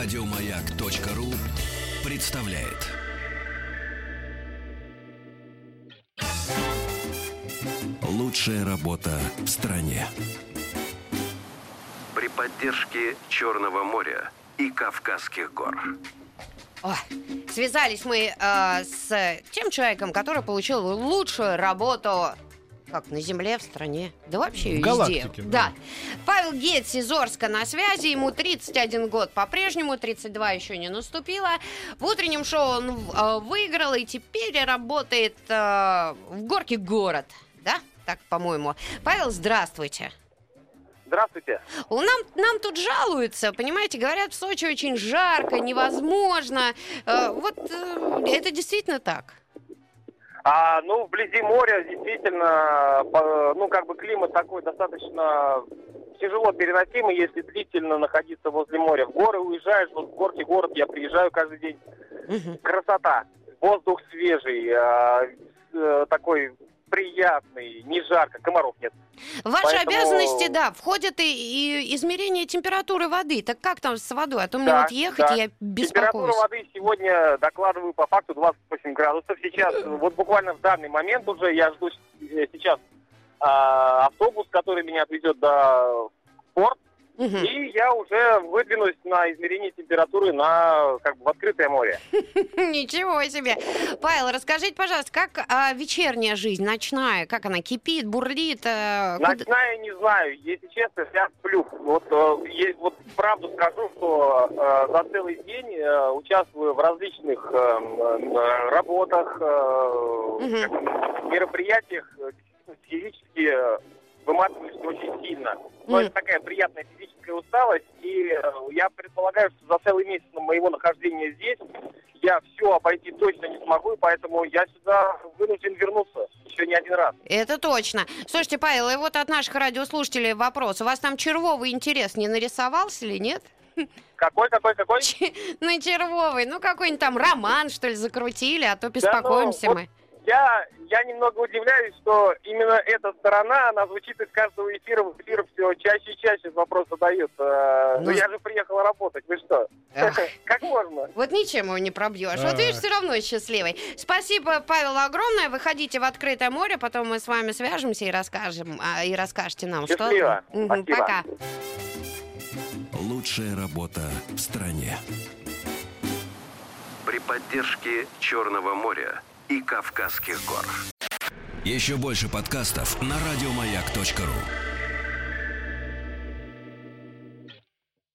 Радиомаяк.ру представляет. Лучшая работа в стране. При поддержке Черного моря и Кавказских гор. Ой, связались мы э, с тем человеком, который получил лучшую работу как на земле, в стране, да вообще В везде. галактике, да. да. Павел Гетц из Орска на связи, ему 31 год по-прежнему, 32 еще не наступило. В утреннем шоу он э, выиграл и теперь работает э, в Горке город, да? Так, по-моему. Павел, здравствуйте. Здравствуйте. У Нам, нам тут жалуются, понимаете, говорят, в Сочи очень жарко, невозможно. Э, вот э, это действительно так. А, ну, вблизи моря действительно, по- ну, как бы климат такой достаточно тяжело переносимый, если длительно находиться возле моря. В горы уезжаешь, вот в горки город я приезжаю каждый день. Красота, воздух свежий, а, э, такой приятный, не жарко, комаров нет. В ваши Поэтому- обязанности, да, входят и, и измерение температуры воды. Так как там с водой? А то мне Да, вот ехать, да. я Температура беспокоюсь. воды сегодня, докладываю по факту, 28 градусов. Сейчас, вот буквально в данный момент уже я жду э, сейчас а, автобус, который меня отвезет до порт. Мгм. И я уже выдвинусь на измерение температуры на как бы в открытое море. Ничего себе. Павел, расскажите, пожалуйста, как а, вечерняя жизнь, ночная, как она кипит, бурлит? куда- Ночная не знаю, если честно, я сплю. Вот, э, вот правду скажу, что э, за целый день э, участвую в различных э, э, работах, э, бы мероприятиях, э, физически выматываюсь очень сильно. Но это такая приятная физическая усталость, и э, я предполагаю, что за целый месяц моего нахождения здесь я все обойти точно не смогу, поэтому я сюда вынужден вернуться еще не один раз. Это точно. Слушайте, Павел, и вот от наших радиослушателей вопрос. У вас там червовый интерес не нарисовался или нет? Какой, какой, какой? На червовый. Ну, какой-нибудь там роман, что ли, закрутили, а то ну, беспокоимся вот мы. Я, я немного удивляюсь, что именно эта сторона, она звучит из каждого эфира в эфир все чаще и чаще вопрос задают. Э, Ну, Ну, я же приехал работать, вы что? Как можно? Вот ничем его не пробьешь. Вот А. видишь, все равно счастливый. Спасибо, Павел, огромное. Выходите в открытое море, потом мы с вами свяжемся и расскажем, а, и расскажете нам, Счастливо. что. Спасибо. Пока. Лучшая работа в стране. При поддержке Черного моря и Кавказских гор. Еще больше подкастов на радиомаяк.ру.